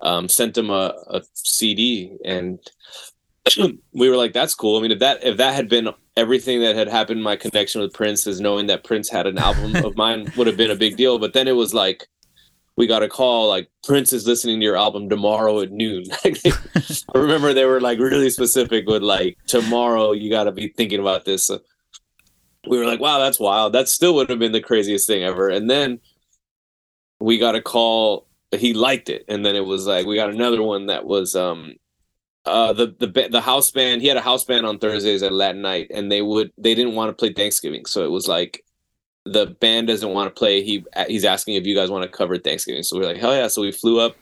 um, sent him a, a CD." And we were like, "That's cool." I mean, if that if that had been everything that had happened, my connection with Prince is knowing that Prince had an album of mine would have been a big deal. But then it was like we got a call like Prince is listening to your album tomorrow at noon. I remember they were like really specific with like tomorrow you got to be thinking about this. So we were like, wow, that's wild. That still would have been the craziest thing ever. And then we got a call. He liked it, and then it was like we got another one that was um uh the the the house band. He had a house band on Thursdays at Latin night, and they would they didn't want to play Thanksgiving, so it was like the band doesn't want to play. He he's asking if you guys want to cover Thanksgiving. So we're like, hell yeah! So we flew up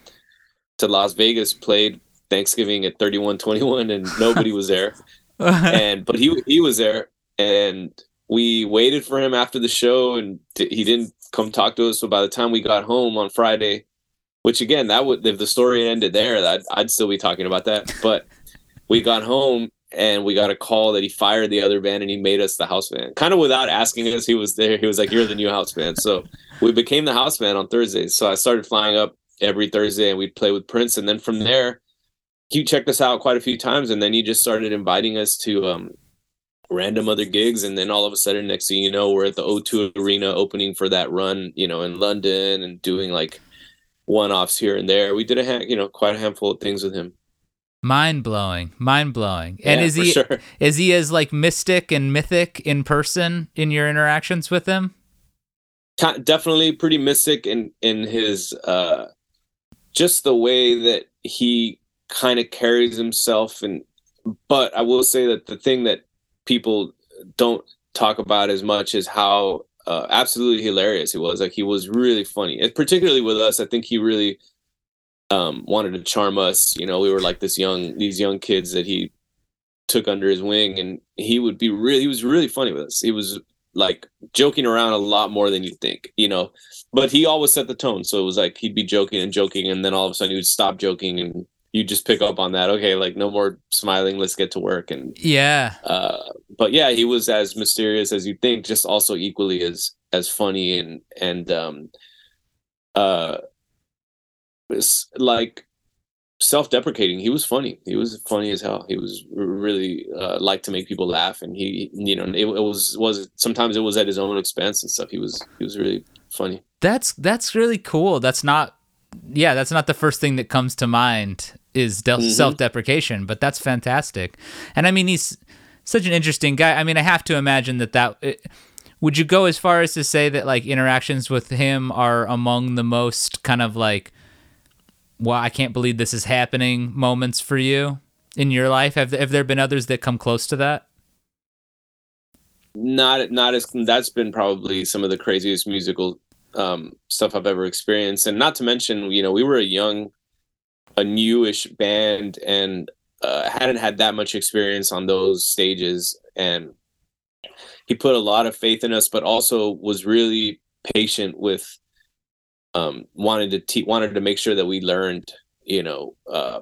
to Las Vegas, played Thanksgiving at thirty one twenty one, and nobody was there. and but he he was there, and we waited for him after the show, and he didn't come talk to us. So by the time we got home on Friday, which again, that would if the story ended there, that I'd still be talking about that. But we got home and we got a call that he fired the other band and he made us the house band. Kind of without asking us, he was there. He was like, "You're the new house band." So we became the house band on Thursdays. So I started flying up every Thursday and we'd play with Prince, and then from there, he checked us out quite a few times, and then he just started inviting us to um, random other gigs, and then all of a sudden, next thing you know, we're at the O2 Arena opening for that run, you know, in London, and doing like one-offs here and there. We did a ha- you know quite a handful of things with him. Mind blowing, mind blowing. Yeah, and is he sure. is he as like mystic and mythic in person in your interactions with him? Definitely pretty mystic in in his uh just the way that he kind of carries himself and but I will say that the thing that people don't talk about as much as how uh, absolutely hilarious he was. Like he was really funny, and particularly with us, I think he really um, wanted to charm us. You know, we were like this young, these young kids that he took under his wing, and he would be really, he was really funny with us. He was like joking around a lot more than you think, you know. But he always set the tone, so it was like he'd be joking and joking, and then all of a sudden he would stop joking, and you just pick up on that. Okay, like no more smiling. Let's get to work. And yeah, uh, but yeah, he was as mysterious as you think, just also equally as as funny and and um uh it's like self-deprecating he was funny he was funny as hell he was really uh, liked to make people laugh and he you know it, it was was sometimes it was at his own expense and stuff he was he was really funny That's that's really cool. That's not yeah, that's not the first thing that comes to mind is del- Mhm. self-deprecation, but that's fantastic. And I mean he's such an interesting guy. I mean, I have to imagine that that it, would you go as far as to say that like interactions with him are among the most kind of like well, I can't believe this is happening moments for you in your life? Have have there been others that come close to that? not not as that's been probably some of the craziest musical um stuff I've ever experienced. And not to mention you know we were a young a newish band and uh, hadn't had that much experience on those stages. And he put a lot of faith in us but also was really patient with um wanted to te- wanted to make sure that we learned you know uh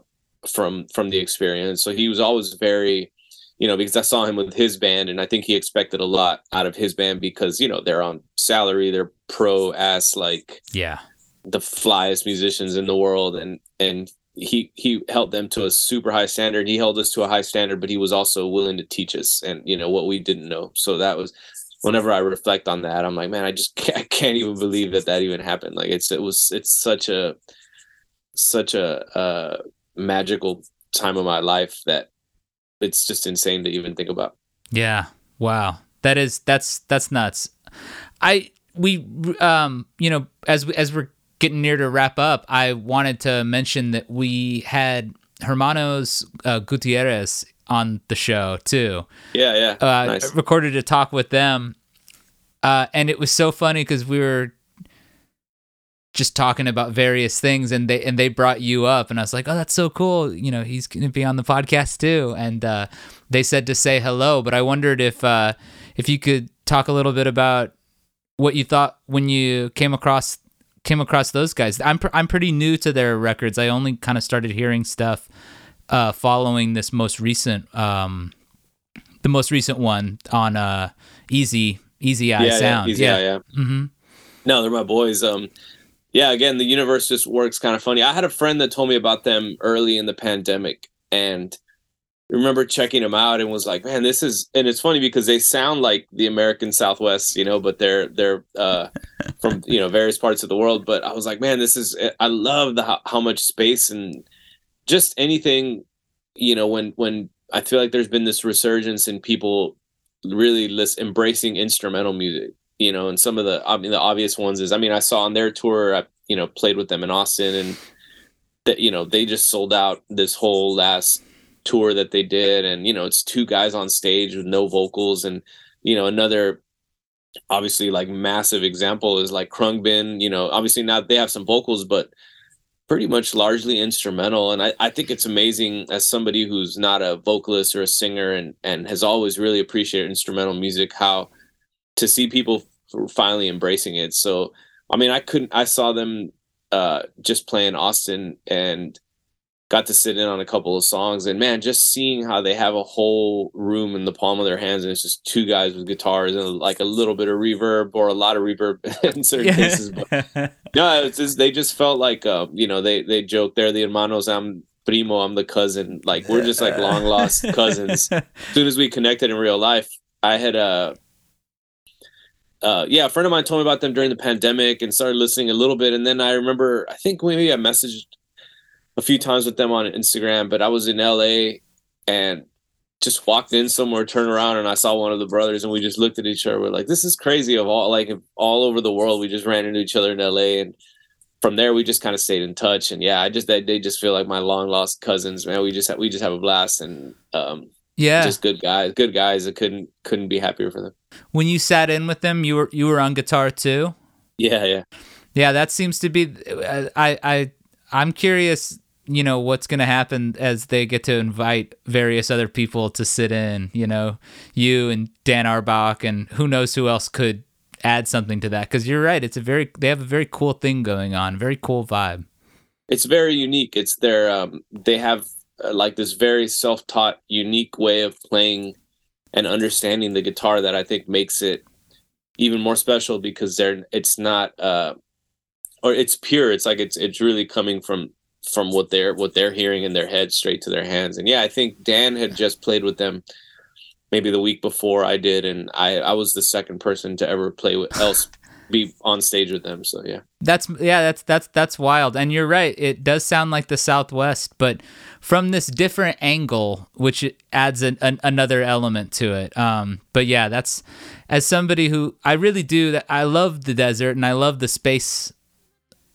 from from the experience. So he was always very you know, because I saw him with his band and I think he expected a lot out of his band because, you know, they're on salary, they're pro ass like Yeah. the flyest musicians in the world and and he he held them to a super high standard. He held us to a high standard, but he was also willing to teach us and you know what we didn't know. So that was whenever I reflect on that, I'm like, man, I just can't, I can't even believe that that even happened. Like it's it was it's such a such a uh magical time of my life that it's just insane to even think about. Yeah. Wow. That is that's that's nuts. I we um you know as we, as we're getting near to wrap up, I wanted to mention that we had Hermanos uh, Gutierrez on the show too. Yeah, yeah. Uh, nice. Recorded a talk with them, uh, and it was so funny because we were just talking about various things and they and they brought you up and I was like, "Oh, that's so cool. You know, he's going to be on the podcast too." And uh, they said to say hello, but I wondered if uh, if you could talk a little bit about what you thought when you came across came across those guys. I'm pr- I'm pretty new to their records. I only kind of started hearing stuff uh, following this most recent um, the most recent one on uh, Easy Easy Eye yeah, Sound. yeah, easy, yeah, yeah. hmm No, they're my boys. Um, yeah, again, the universe just works kind of funny. I had a friend that told me about them early in the pandemic, and I remember checking them out and was like, man, this is. And it's funny because they sound like the American Southwest, you know, but they're they're uh, from you know various parts of the world. But I was like, man, this is. I love the how, how much space and just anything, you know, when when I feel like there's been this resurgence in people really lis- embracing instrumental music you know, and some of the I mean the obvious ones is I mean I saw on their tour I you know played with them in Austin and that you know they just sold out this whole last tour that they did. And you know it's two guys on stage with no vocals. And you know another obviously like massive example is like Khruangbin you know obviously now they have some vocals but pretty much largely instrumental. And I, I think it's amazing as somebody who's not a vocalist or a singer and and has always really appreciated instrumental music how to see people finally embracing it. So, I mean, I couldn't. I saw them uh, just playing Austin and got to sit in on a couple of songs. And man, just seeing how they have a whole room in the palm of their hands, and it's just two guys with guitars and like a little bit of reverb or a lot of reverb in certain cases. But no, it's just they just felt like uh, you know they they joke they're the hermanos. I'm primo. I'm the cousin. Like we're just like long lost cousins. As soon as we connected in real life, I had uh uh, yeah, a friend of mine told me about them during the pandemic and started listening a little bit. And then I remember, I think maybe I messaged a few times with them on Instagram, but I was in LA and just walked in somewhere, turned around, and I saw one of the brothers, and we just looked at each other. We're like, "This is crazy!" Of all like all over the world, we just ran into each other in LA, and from there we just kind of stayed in touch. And yeah, I just they, they just feel like my long lost cousins, man. We just ha- we just have a blast, and um, yeah. just good guys, good guys. I couldn't couldn't be happier for them. When you sat in with them, you were you were on guitar too. Yeah, yeah. Yeah, that seems to be. I I I'm curious. You know what's going to happen as they get to invite various other people to sit in. You know, you and Dan Auerbach, and who knows who else could add something to that. Because you're right, it's a very they have a very cool thing going on, very cool vibe. it's very unique. It's their um, they have uh, like this very self-taught, unique way of playing and understanding the guitar that I think makes it even more special because they're it's not uh or it's pure. It's like it's it's really coming from from what they're what they're hearing in their head straight to their hands. And yeah i think dan had just played with them maybe the week before i did and i i was the second person to ever play with else be on stage with them so yeah That's yeah, that's that's that's wild. And you're right. It does sound like the Southwest, but from this different angle, which adds an, an, another element to it. Um, but yeah, that's as somebody who I really do that. I love the desert and I love the space,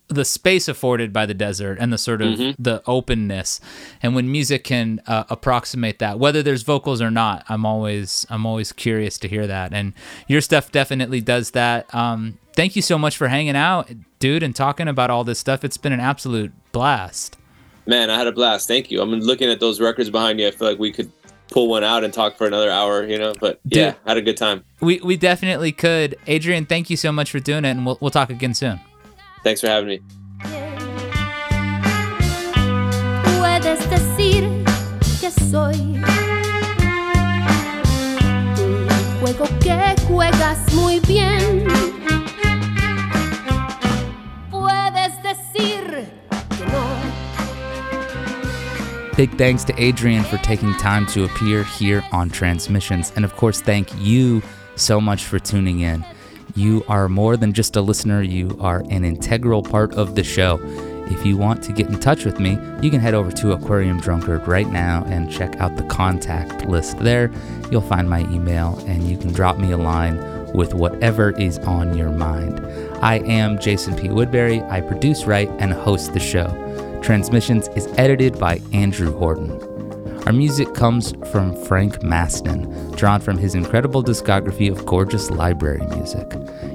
the space afforded by the desert and the sort of the openness. And when music can uh, approximate that, whether there's vocals or not, I'm always I'm always curious to hear that. And your stuff definitely does that. Um, thank you so much for hanging out, dude, and talking about all this stuff. It's been an absolute blast. man i had a blast thank you i'm looking at those records behind you i feel like we could pull one out and talk for another hour you know but yeah Dude. had a good time We we definitely could. Adrian, thank you so much for doing it, and we'll we'll talk again soon. Thanks for having me Puedes decir que soy un juego que juegas muy bien. Puedes decir que no. Big thanks to Adrian for taking time to appear here on Transmissions. And of course, thank you so much for tuning in. You are more than just a listener, you are an integral part of the show. If you want to get in touch with me, you can head over to Aquarium Drunkard right now and check out the contact list there. You'll find my email and you can drop me a line with whatever is on your mind. I am Jason P. Woodbury. I produce, write, and host the show. Transmissions is edited by Andrew Horton. Our music comes from Frank Maston, drawn from his incredible discography of gorgeous library music.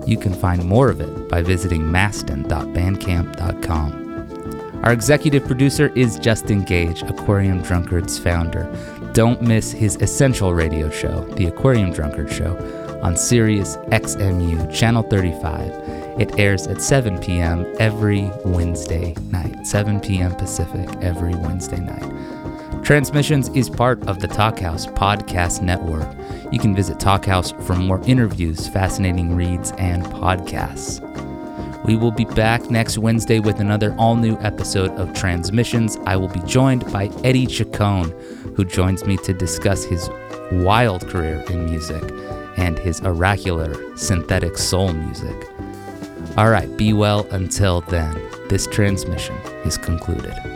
You can find more of it by visiting maston.bandcamp.com. Our executive producer is Justin Gage, Aquarium Drunkard's founder. Don't miss his essential radio show, The Aquarium Drunkard Show, on Sirius XMU Channel 35. It airs at 7 p.m. every Wednesday night, 7 p.m. Pacific every Wednesday night. Transmissions is part of the Talkhouse Podcast Network. You can visit Talkhouse for more interviews, fascinating reads, and podcasts. We will be back next Wednesday with another all new episode of Transmissions. I will be joined by Eddie Chacon, who joins me to discuss his wild career in music and his oracular synthetic soul music. All right, be well until then. This transmission is concluded.